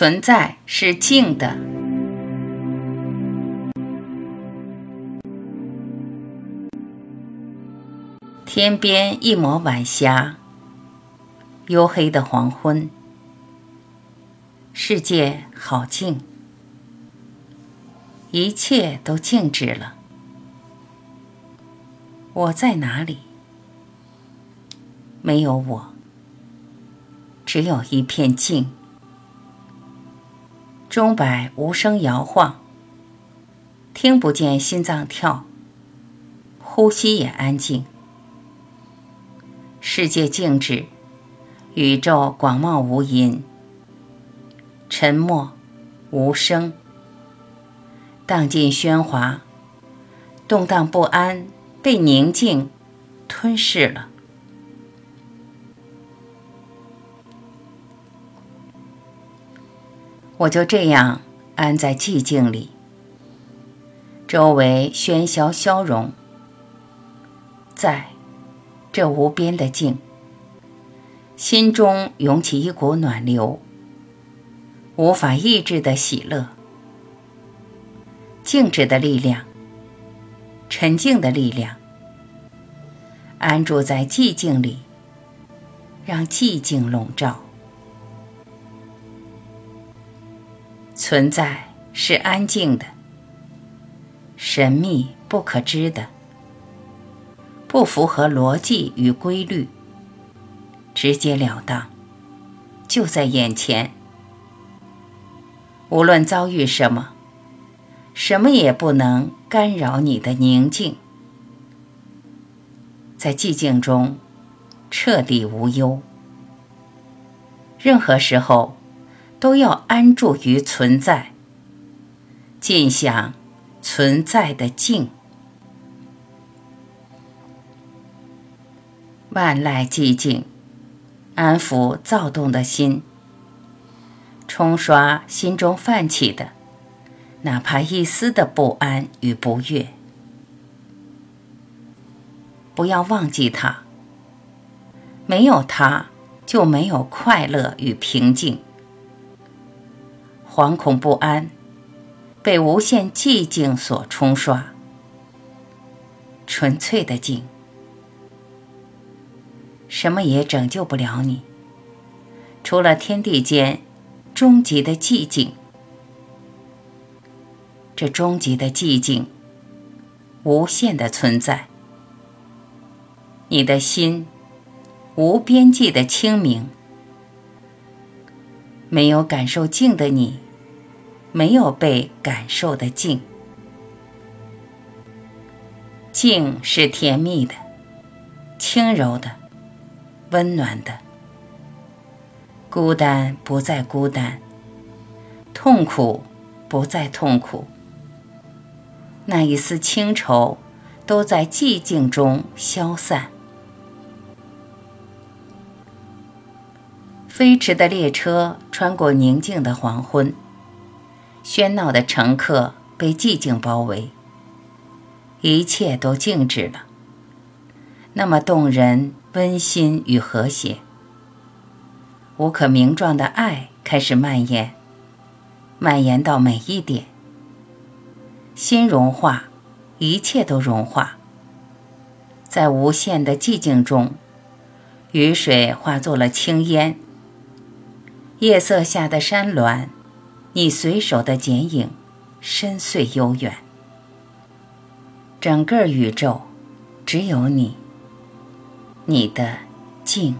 存在是静的。天边一抹晚霞，黝黑的黄昏，世界好静，一切都静止了。我在哪里？没有我，只有一片静。钟摆无声摇晃，听不见心脏跳，呼吸也安静。世界静止，宇宙广袤无垠，沉默无声，荡尽喧哗，动荡不安被宁静吞噬了。我就这样安在寂静里，周围喧嚣消融，在这无边的静，心中涌起一股暖流，无法抑制的喜乐。静止的力量，沉静的力量，安住在寂静里，让寂静笼罩。存在是安静的、神秘不可知的、不符合逻辑与规律、直截了当，就在眼前。无论遭遇什么，什么也不能干扰你的宁静。在寂静中，彻底无忧。任何时候。都要安住于存在，尽享存在的静。万籁寂静，安抚躁动的心，冲刷心中泛起的哪怕一丝的不安与不悦。不要忘记它，没有它就没有快乐与平静。惶恐不安，被无限寂静所冲刷。纯粹的静，什么也拯救不了你，除了天地间终极的寂静。这终极的寂静，无限的存在。你的心，无边际的清明。没有感受静的你，没有被感受的静。静是甜蜜的、轻柔的、温暖的。孤单不再孤单，痛苦不再痛苦。那一丝清愁，都在寂静中消散。飞驰的列车穿过宁静的黄昏，喧闹的乘客被寂静包围，一切都静止了。那么动人、温馨与和谐，无可名状的爱开始蔓延，蔓延到每一点。心融化，一切都融化，在无限的寂静中，雨水化作了青烟。夜色下的山峦，你随手的剪影，深邃悠远。整个宇宙，只有你，你的静。